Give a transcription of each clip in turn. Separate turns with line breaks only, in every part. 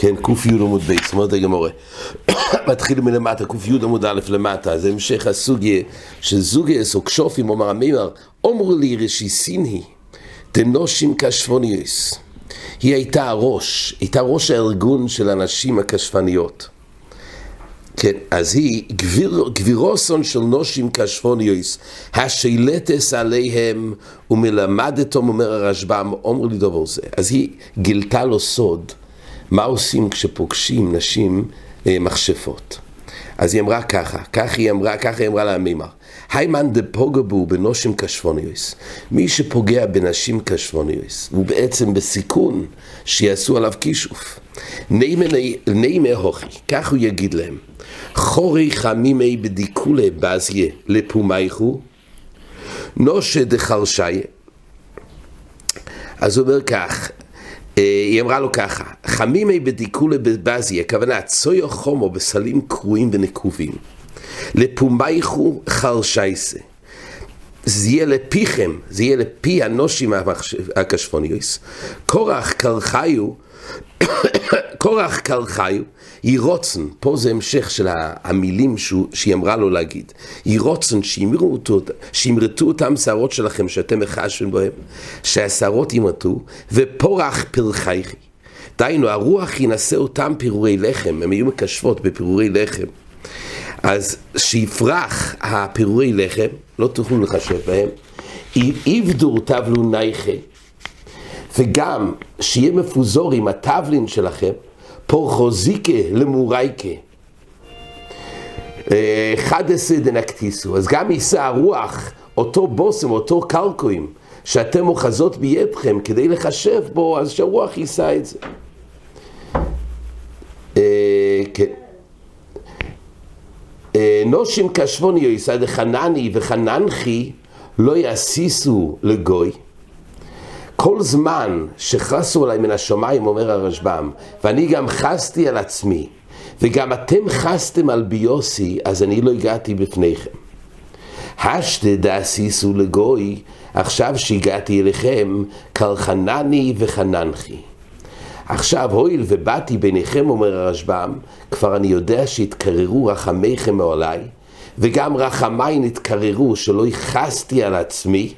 כן, ק"י עמוד ב', אומרת הגמרא. מתחילים מלמטה, ק"י עמוד א' למטה, זה המשך הסוגיה, של זוגות וכישופים, אמר אמימר, אמרה לי רישתינהי דנשים כשפניות. היא הייתה הראש, הייתה ראש הארגון של הנשים הכשפניות. כן, אז היא גביר, גבירתן של נשים כשפניות, השולטת עליהם ומלמדתם, אומר הרשב"ם, אמרה לי דבר זה. אז היא גילתה לו סוד. מה עושים כשפוגשים נשים אה, מכשפות? אז היא אמרה ככה, כך היא אמרה, ככה היא אמרה לאמימר. האי מאן דפגע בהו בנשים כשפניות. מי שפוגע בנשים כשפניות, הוא בעצם בסיכון שיעשו עליו כישוף. נימא הכי, כך הוא יגיד להם. חרי חמימי בדיקולא בזייא לפומייכו, נושה דחרשיה. אז הוא אומר כך, היא אמרה לו ככה, חמימי בדיקולי בבזי, הכוונה צויו חומו בסלים קרועים ונקובים, לפומייכו חרשייסה. זה יהיה לפיכם, זה יהיה לפי הנושים הקשפוניוס. קורח קרחיו, קורח קרחיו, ירוצן, פה זה המשך של המילים שהיא אמרה לו להגיד. ירוצן, שימרטו אותם שערות שלכם שאתם מחשבים בהם, שהשערות ימרטו, ופורח פרחייכי. דהיינו, הרוח ינשא אותם פירורי לחם, הם יהיו מקשבות בפירורי לחם. אז שיפרח הפירורי לחם, לא תוכלו לחשב בהם, עבדו תבלו נייכה, וגם שיהיה מפוזור עם הטבלין שלכם, פורחוזיקה למורייקה. אה, חדסה דנקטיסו, אז גם יישא הרוח, אותו בושם, אותו קלקוים, שאתם אוחזות בידכם כדי לחשב בו, אז שהרוח יישא את זה. אה, כן. אה, נושים קשבוני יישא דחנני וחננחי לא יסיסו לגוי. כל זמן שחסו עליי מן השמיים, אומר הרשב"ם, ואני גם חסתי על עצמי, וגם אתם חסתם על ביוסי, אז אני לא הגעתי בפניכם. השדה דאסיסו לגוי, עכשיו שהגעתי אליכם, קלחנני וחננחי. עכשיו, הואיל ובאתי ביניכם, אומר הרשב"ם, כבר אני יודע שהתקררו רחמיכם מעולי, וגם רחמיי נתקררו, שלא יכעסתי על עצמי,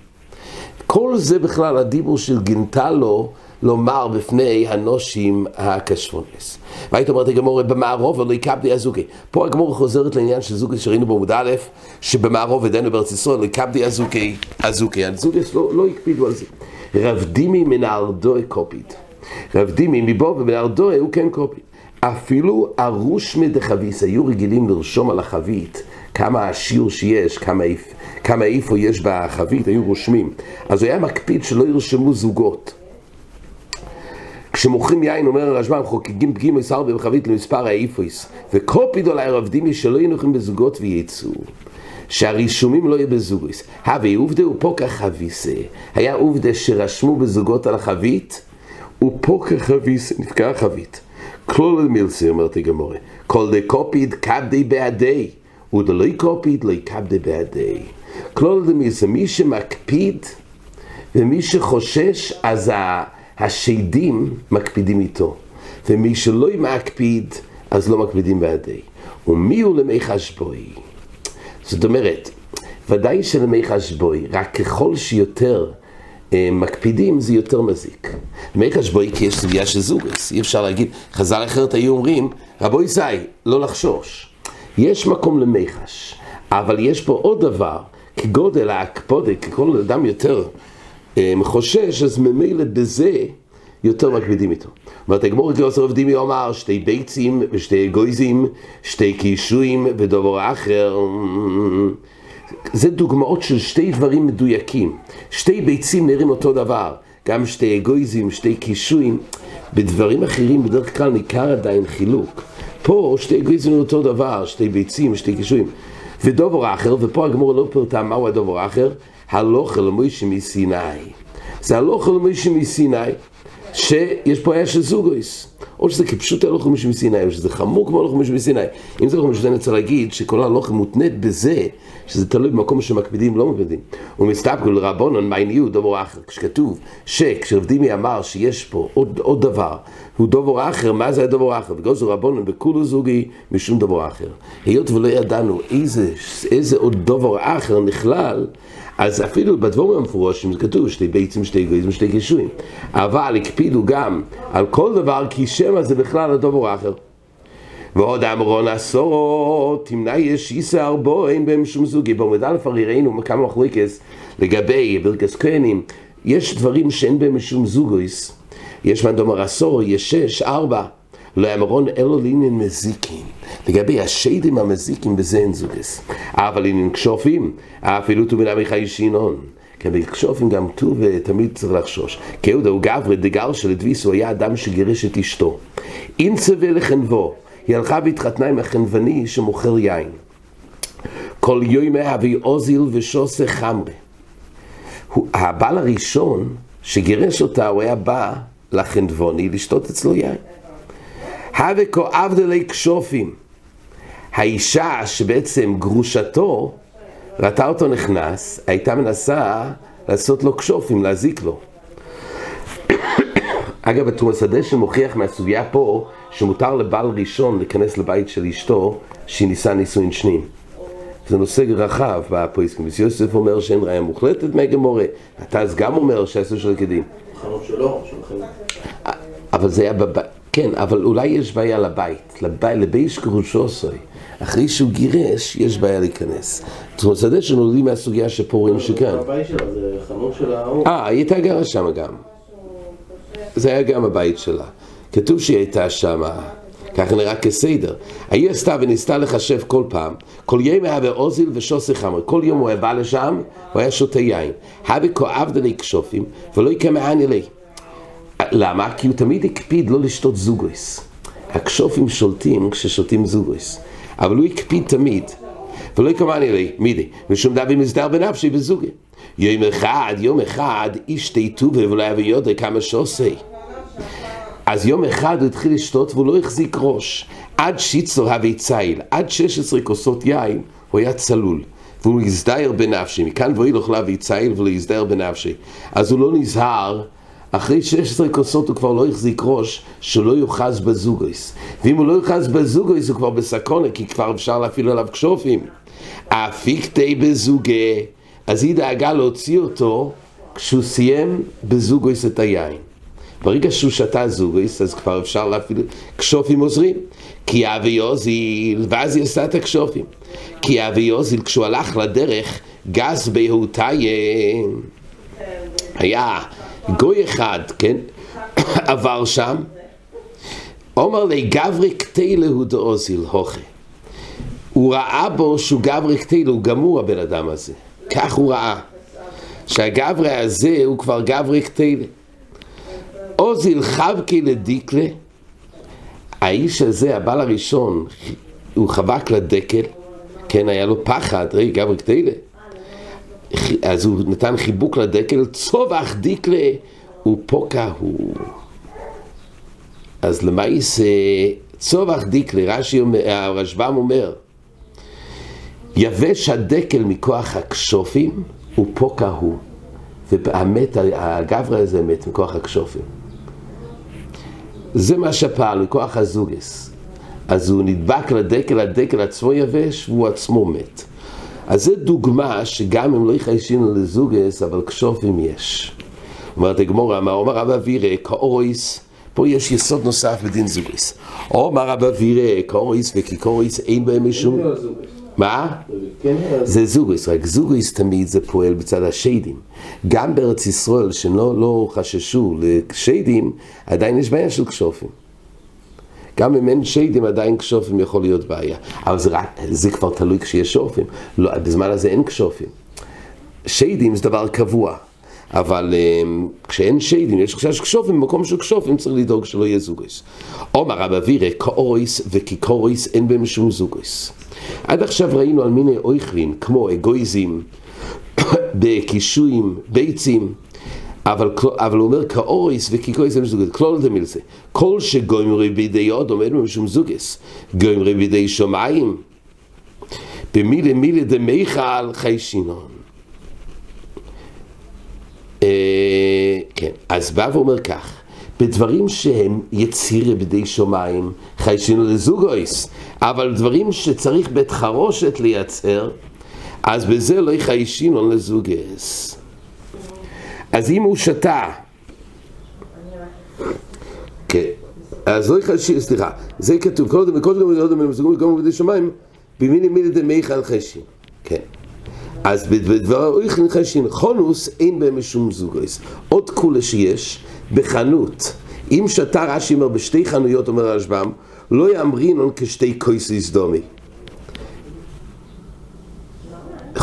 כל זה בכלל הדיבור של גינתה לו לומר בפני הנושים הקשפונס. והיית אומרת הגמור במערוב ולא יקבדי הזוקי. פה הגמור חוזרת לעניין של זוקי שראינו בעמוד א', שבמערוב עדינו בארץ ישראל לא יקבדי הזוקי, הזוקי. הזוקי לא, לא הקפידו על זה. רב דימי מנהרדוי קופיד. רב דימי מבוא ומנהרדוי הוא כן קופיד. אפילו ארוש מדחביס היו רגילים לרשום על החבית כמה השיעור שיש, כמה, כמה איפה יש בחבית, היו רושמים. אז הוא היה מקפיד שלא ירשמו זוגות. כשמוכרים יין, אומר הרשב"ם, חוקקים פגיעים מסר בחבית למספר האיפויס. וקופיד עלי רב דימי שלא יהיו נוחים בזוגות וייצאו. שהרישומים לא יהיו בזוגוס. הווה עובדה ופוקה חביסה. היה עובדה שרשמו בזוגות על החבית, ופוקה חביסה, נפקע החבית. כלול מילסי, אומרת הגמורה. כל דקופיד קבדי בעדי. ודלוי קופיד לא יקבדה בעדי. כלול דמיסה, מי שמקפיד ומי שחושש, אז השדים מקפידים איתו. ומי שלא מקפיד, אז לא מקפידים בעדי. ומי הוא למי חשבוי? זאת אומרת, ודאי שלמי חשבוי, רק ככל שיותר אה, מקפידים זה יותר מזיק. למי חשבוי כי יש סוגיה של זוגס, אי אפשר להגיד, חז"ל אחרת היו אומרים, רבו ישי, לא לחשוש. יש מקום למיחש, אבל יש פה עוד דבר, כגודל ההקפודה, ככל אדם יותר אה, חושש, אז ממילא בזה יותר מקפידים איתו. אומרת הגמור גאוס רב דימי אומר שתי ביצים ושתי גויזים, שתי קישויים ודבר אחר. זה דוגמאות של שתי דברים מדויקים. שתי ביצים נראים אותו דבר, גם שתי אגויזים, שתי קישויים. בדברים אחרים בדרך כלל ניכר עדיין חילוק. פה שתי אגויזים אותו דבר, שתי ביצים, שתי קישויים. ודובר אחר, ופה הגמור לא פירטה מהו הדובר האחר, הלוך אל מוישה מסיני. זה הלוך אל מוישה מסיני, שיש פה אש של זוגויס. או שזה כפשוט הלוך חומש מסיני, או שזה חמור כמו הלוך חומש מסיני. אם זה חומש מסיני, צריך להגיד שכל הלוך מותנית בזה, שזה תלוי במקום שמקפידים, לא מקפידים. ומסתפקו לרבונון, מה עניו דובר אחר, כשכתוב שכשרבדימי אמר שיש פה עוד, עוד דבר, הוא דובר אחר, מה זה הדובר אחר? וגוזו רבונון בכולו זוגי משום דובר אחר. היות ולא ידענו איזה, איזה עוד דובר אחר נכלל, אז אפילו בדבורים המפורשים כתוב שתי ביצים, שתי גויזים, שתי קישואים. אבל הקפידו גם על כל דבר כי שמא זה בכלל הדובר האחר. ועוד אמרון עשור, תמנע יש יסר בו, אין בהם שום זוגי. בעומד א' הרי ראינו כמה מחלוקס לגבי ברכס כהנים, יש דברים שאין בהם שום זוגויס. יש מה דומר עשור, יש שש, ארבע. לא אמרון אלו לעניין מזיקים. לגבי השדים המזיקים בזה אין זוגס. אבל לעניין כשופים, אפילו טובין עמיחי שינון. כן, בכשופים גם טוב ותמיד צריך לחשוש. כיהודה הוא גברי דגר של אדוויס, הוא היה אדם שגירש את אשתו. אין צווה לחנבו, היא הלכה והתחתנה עם החנווני שמוכר יין. כל יום אבי אוזיל ושוסה חמרה. הבעל הראשון שגירש אותה, הוא היה בא לחנווני לשתות אצלו יין. הווה כואב דלי כשופים. האישה שבעצם גרושתו ראתה אותו נכנס, הייתה מנסה לעשות לו כשופים, להזיק לו. אגב, התומס הדשן מוכיח מהסוגיה פה שמותר לבעל ראשון להיכנס לבית של אשתו שהיא ניסה נישואין שניים. זה נושא רחב בפויסקים. יוסף אומר שאין ראיה מוחלטת מהגמורה, אתה אז גם אומר שעשו של כדין. אבל זה היה כן, אבל אולי יש בעיה לבית, לבית, לבייש גרושוסוי. אחרי שהוא גירש, יש בעיה להיכנס. זאת אומרת, שדה שנולדים מהסוגיה שפה רואים שכאן.
הבית שלה זה חנות של ההוא.
אה, היא הייתה גרה שם גם. זה היה גם הבית שלה. כתוב שהיא הייתה שם, ככה נראה כסדר. היא עשתה וניסתה לחשב כל פעם, כל יום היה באוזיל ושוסי חמר, כל יום הוא היה בא לשם, הוא היה שותה יין. היה כואב דלי כשופים, ולא יקמען אלי. למה? כי הוא תמיד הקפיד לא לשתות זוגויס. הכשופים שולטים כששותים זוגויס. אבל הוא הקפיד תמיד, ולא יקמען אלי, מידי, ושום דבר מסדר בנפשי בזוגי. יום אחד, יום אחד, איש תיטובה ולא היה ויודע כמה שעושה. אז יום אחד הוא התחיל לשתות והוא לא החזיק ראש. עד שיצר הווי צייל, עד 16 כוסות יין, הוא היה צלול. והוא הזדהר בנפשי, מכאן ואי לא להביא צייל ולא הזדהר בנפשי. אז הוא לא נזהר, אחרי 16 כוסות הוא כבר לא החזיק ראש, שלא יוחז בזוגויס. ואם הוא לא יוחז בזוגויס הוא כבר בסקונה, כי כבר אפשר להפעיל עליו כשופים. אפיקטי בזוגי, אז היא דאגה להוציא אותו כשהוא סיים בזוגויס את היין. ברגע שהוא שתה זוגויס, אז כבר אפשר להפעיל כשופים עוזרים. כי אבי יוזיל, ואז היא עשתה את הכשופים. כי אבי יוזיל, כשהוא הלך לדרך, גס בהותיה, היה גוי אחד, כן, עבר שם, אומר לי גברי קטלה הוא דאוזיל, הוכה. הוא ראה בו שהוא גברי קטלה, הוא גמור הבן אדם הזה. כך הוא ראה. שהגברי הזה הוא כבר גברי קטלה. אוזיל חבקי לדיקלה, האיש הזה, הבעל הראשון, הוא חבק לדקל, כן, היה לו פחד, ראי, גברי קטלה. אז הוא נתן חיבוק לדקל, צובח דיקלה, ופוקה הוא. אז למעשה, צובח דיקלה, רש"י אומר, הרשב"ם אומר, יבש הדקל מכוח הכשופים, ופוקה הוא. והמת, הגברה הזה מת מכוח הכשופים. זה מה שפעל, מכוח הזוגס. אז הוא נדבק לדקל, הדקל עצמו יבש, והוא עצמו מת. אז זו דוגמה שגם אם לא יחיישינו לזוגס, אבל כשופים יש. אומרת הגמורה, מה אומר רב אבירה, כאוריס, פה יש יסוד נוסף בדין זוגס. אומר רב אבירה, כאוריס וכיקוריס, אין בהם משום... מה? זה זוגויס, רק זוגויס תמיד זה פועל בצד השדים. גם בארץ ישראל, שלא לא חששו לשדים, עדיין יש בעיה של כשופים. גם אם אין שדים, עדיין כשופים יכול להיות בעיה. אבל זה, רק, זה כבר תלוי כשיש שופים. לא, בזמן הזה אין כשופים. שדים זה דבר קבוע. אבל um, כשאין שדים, יש חשש כשופים, במקום של כשופים צריך לדאוג שלא יהיה זוגויס. עומר רב אבירה, כאוריס וכיקוריס אין בהם שום זוגויס. עד עכשיו ראינו על מיני אויכלין, כמו אגויזים, בקישואים, ביצים, אבל, אבל הוא אומר כאוריס וכיכויס הם זוגס, כלול דמילסה. כל שגוימרי בידי עוד עומד משום זוגס. גוימרי בידי שמיים. במילה מילה דמיכל חיישינון. אה, כן, אז בא ואומר כך, בדברים שהם יצירה בידי שמיים, חיישינו לזוגויס, אבל דברים שצריך בית חרושת לייצר, אז בזה לא חיישינו לזוגס. אז אם הוא שתה, כן, אז לא יחשי, סליחה, זה כתוב, כל עוד וכל עוד וכל עוד וכל עוד שמיים, במיני מילי דמי חל חשין, כן. אז בדבר אויכן חשין, חונוס אין בהם משום זוגויס. עוד כולה שיש בחנות, אם שתה רש"י אומר בשתי חנויות, אומר הרשב"ם, לא יאמרינון כשתי קויסיס דומי.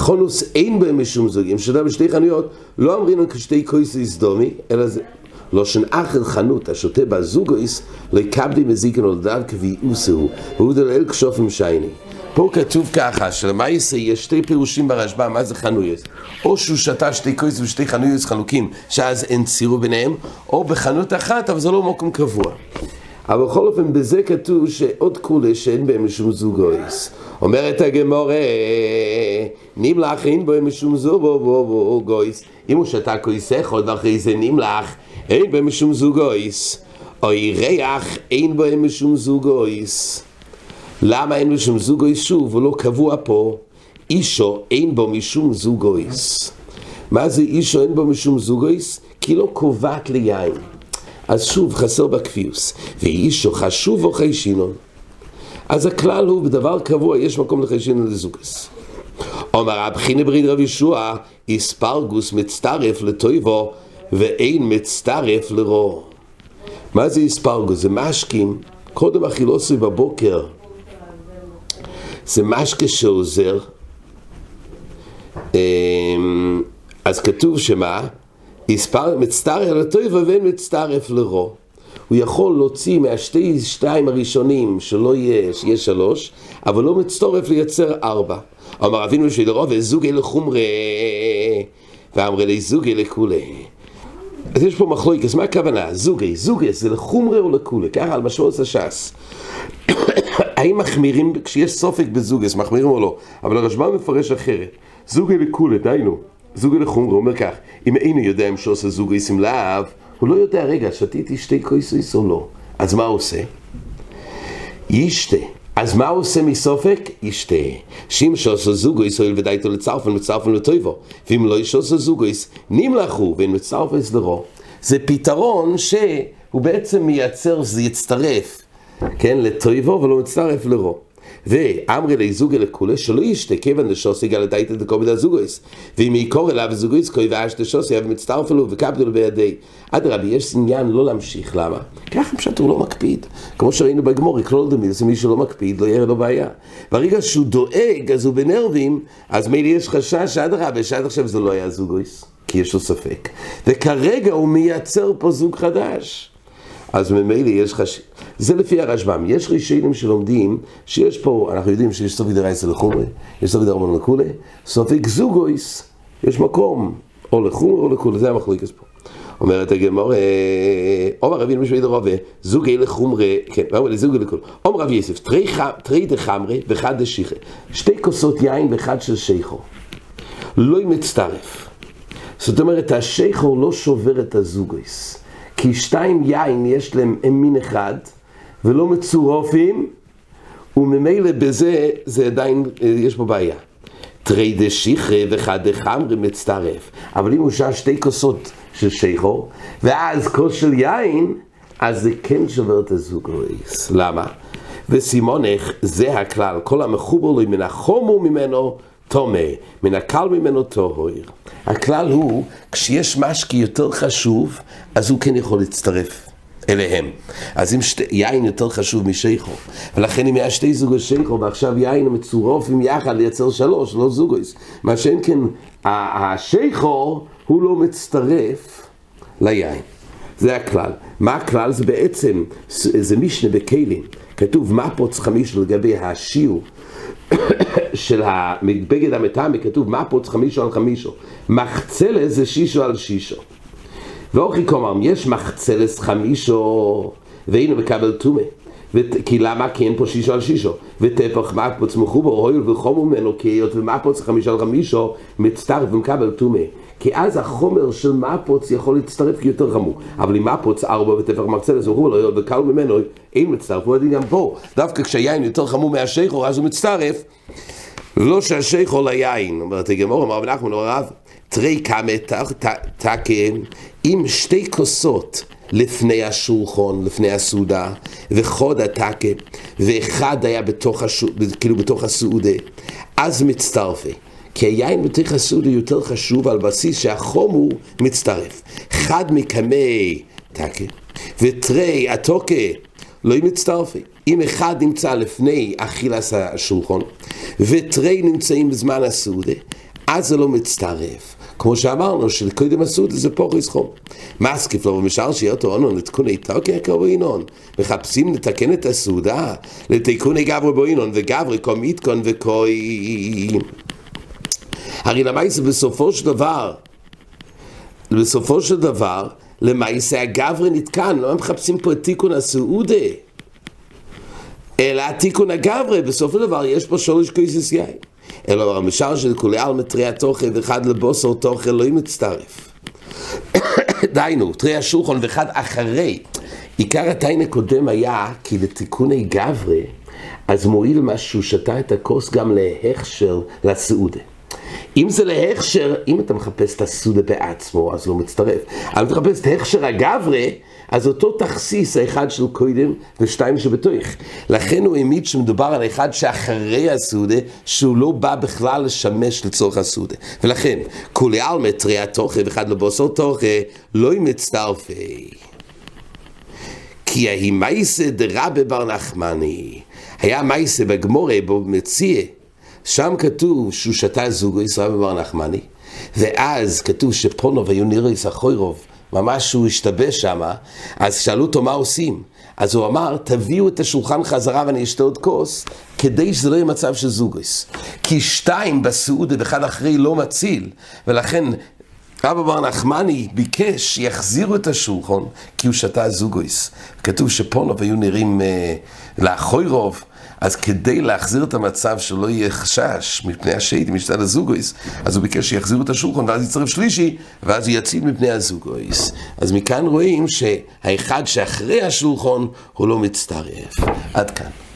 חונוס אין בהם משום זוג, אם שתה בשתי חנויות, לא אמרינון כשתי קויסיס דומי, אלא זה... לא אחר חנות השותה בזוגויס, לא יקבדי מזיקן הולדיו כביעוסהו, והוא דלאל כשופים שייני. פה כתוב ככה, שלמעשה יש שתי פירושים ברשב"א, מה זה חנויות? או שהוא שתה שתי כוס ושתי חנויות חלוקים, שאז אין צירו ביניהם, או בחנות אחת, אבל זה לא מקום קבוע. אבל בכל אופן, בזה כתוב שעוד כולה שאין בהם משום זוגויס. אומרת הגמורה, נמלח אין בהם משום זוגויס. אם הוא שתה כוס אחד ואחרי זה נמלח, אין בהם משום זוגויס. או ריח, אין בהם משום זוגויס. למה אין משום זוגויס שוב, הוא לא קבוע פה, אישו אין בו משום זוגויס. מה זה אישו אין בו משום זוגויס? כי לא קובעת ליין. אז שוב חסר בקפיוס, ואישו חשוב או חיישינון. אז הכלל הוא בדבר קבוע, יש מקום לחיישינון לזוגוס. אומר רב חינה בריד רב ישוע, איספרגוס מצטרף לטויבו ואין מצטרף לרו. מה זה איספרגוס? זה משקים, קודם אכילוסי בבוקר. זה משקה שעוזר. אז כתוב שמה? מצטרף לטויבה ואין מצטרף לרו. הוא יכול להוציא מהשתי שתיים הראשונים שלא יהיה, שיהיה שלוש, אבל לא מצטרף לייצר ארבע. אמר אבינו בשביל רוב וזוגי לחומרה, ואמרי לי זוגי לכולי. אז יש פה מחלוקת, מה הכוונה? זוגי, זוגי, זה לחומרה או לכולי? ככה על משמעות הש"ס. האם מחמירים, כשיש סופק בזוגס, מחמירים או לא? אבל הרשב"א מפרש אחרת. זוגי לכולי, דיינו. זוגי לחומרה, אומר כך, אם אינו יודע אם שעושה זוגס עם להב, הוא לא יודע, רגע, שתיתי שתי קויסויס או לא. אז מה עושה? ישתה. אז מה הוא עושה מסופק? ישתה. שאם שעושה זוגויס, הואיל ודאיתו לצרפן וצרפן לטויבו. ואם לא שעושה זוגויס, נמלכו ואין מצרפס לרו. זה פתרון שהוא בעצם מייצר, זה יצטרף, כן, לטויבו ולא מצטרף לרו. ואמרי לי זוגי לכולה שלא ישתה כיוון דשוס יגע לדייתא דקוביד הזוגויס ואם יקור אליו זוגויס כוי ואש דשוס יהיה ומצטרף לו בידי. אדרבי יש עניין לא להמשיך למה? ככה פשוט הוא לא מקפיד. כמו שראינו בגמור יקלול דמיל זה מי שלא מקפיד לא יהיה לו בעיה. ברגע שהוא דואג אז הוא בנרבים אז מילא יש חשש אדרבה שעד עכשיו זה לא היה זוגויס כי יש לו ספק. וכרגע הוא מייצר פה זוג חדש אז ממילא יש חש... זה לפי הרשב"ם. יש רישיינים שלומדים שיש פה, אנחנו יודעים שיש סופי דרייסה לחומרי, יש סופי דרמן לכולי, סופי גזוגויס, יש מקום, או לחומרי או לכולי, זה המחלוקת פה. אומרת הגמור, עומר רבי משמעית רובה, זוגי לחומרי, כן, אומר זוגי לכולי. עומר רבי יוסף, תרי דחמרי וחד דשיחה, שתי כוסות יין ואחד של שייכו. לא מצטרף. זאת אומרת, השייכו לא שובר את הזוגויס. כי שתיים יין יש להם מין אחד, ולא מצורופים, וממילא בזה, זה עדיין, יש פה בעיה. תרי דשיחרה וחד דחמרי מצטרף. אבל אם הוא שאל שתי כוסות של שיכו, ואז כוס של יין, אז זה כן שובר את הזוגויס. למה? וסימונך, זה הכלל, כל המחובר לו מן החומו ממנו טומא, מן הקל ממנו טהור. הכלל הוא, כשיש משקי יותר חשוב, אז הוא כן יכול להצטרף אליהם. אז אם שתי, יין יותר חשוב משייכו, ולכן אם היה שתי זוגos שייכו, ועכשיו יין מצורופים יחד לייצר שלוש, לא זוגos. מה שאין כן, השייכו הוא לא מצטרף ליין. זה הכלל. מה הכלל? זה בעצם, זה משנה בכלים. כתוב מפוץ חמישו לגבי השיעור של בגד המטעמי, כתוב מפוץ חמישו על חמישו. מחצלה זה שישו על שישו. ואוכי כלומר, יש מחצלס חמישו, והנה מקבל טומא. כי למה? כי אין פה שישו על שישו. וטפח מקפוץ מחובר, הויל וחומו ממנו, כי היות ומקפוץ חמישו על חמישו, מצטרף ומקבל טומא. כי אז החומר של מפוץ יכול להצטרף יותר חמור. אבל אם מפוץ ארבע וטפח מקצלס וכו', לא וקל ממנו, אין מצטרף, הוא הדין גם פה. דווקא כשהיין יותר חמור מהשייכו, אז הוא מצטרף. לא שהשייכו ליין, אומרת הגמור, אמר רב נחמן, הרב, תרי כמה תקן עם שתי כוסות. לפני השולחון, לפני הסעודה, וחוד התקה, ואחד היה בתוך, השו, כאילו בתוך הסעודה, אז מצטרפי. כי היין בתוך הסעודה יותר חשוב על בסיס שהחום הוא מצטרף. חד מקמי תקה, ותרי התוקה לא מצטרפי. אם אחד נמצא לפני אכילת השולחון, ותרי נמצאים בזמן הסעודה, אז זה לא מצטרף. כמו שאמרנו, שקודם הסעודה זה פוריס חום. מסקיף לו ומשאר שיהיה אותו אונון לתיקוני תוקע כאוינון. מחפשים לתקן את הסעודה לתיקוני גברי באינון, וגברי קום איתקון וכוי... הרי למעשה בסופו של דבר, בסופו של דבר, למעשה הגברי נתקן, לא מחפשים פה את תיקון הסעודה. אלא תיקון הגברי, בסופו של דבר יש פה שורש כויסס יין. אלא המשל של כולי על מטרי התוכן ואחד לבוסר תוכן לא מצטרף. דיינו, תרי השולחון ואחד אחרי. עיקר התיין הקודם היה כי לתיקוני גברי, אז מועיל מה שהוא שתה את הכוס גם להכשר לסעודה. אם זה להכשר, אם אתה מחפש את הסעודה בעצמו, אז לא מצטרף. אבל אתה מחפש את הכשר הגברי, אז אותו תכסיס, האחד של קודם ושתיים שבתוך. לכן הוא העמיד שמדובר על אחד שאחרי הסעודה, שהוא לא בא בכלל לשמש לצורך הסעודה. ולכן, כולי על מטרי התוכה ואחד לבוסר תוכה, לא מצטרפי. כי ההיא מייסה דרבה בר נחמני. היה מייסה בגמורה בו מציע. שם כתוב שהוא שתה זוגו ישראל בבר נחמני, ואז כתוב שפונוב היו נראה ישחוירוב, ממש הוא השתבש שם, אז שאלו אותו מה עושים. אז הוא אמר, תביאו את השולחן חזרה ואני אשתה עוד כוס, כדי שזה לא יהיה מצב של זוגוס. כי שתיים בסעודה ואחד אחרי לא מציל, ולכן רבא בר נחמני ביקש שיחזירו את השולחן, כי הוא שתה זוגוס. כתוב שפונוב היו נראים אה, לאחוי רוב. אז כדי להחזיר את המצב שלא יהיה חשש מפני השייט, משתת הזוגויס, אז הוא ביקש שיחזירו את השולחון, ואז יצטרף שלישי, ואז הוא יציל מפני הזוגויס. אז מכאן רואים שהאחד שאחרי השולחון הוא לא מצטרף. עד כאן.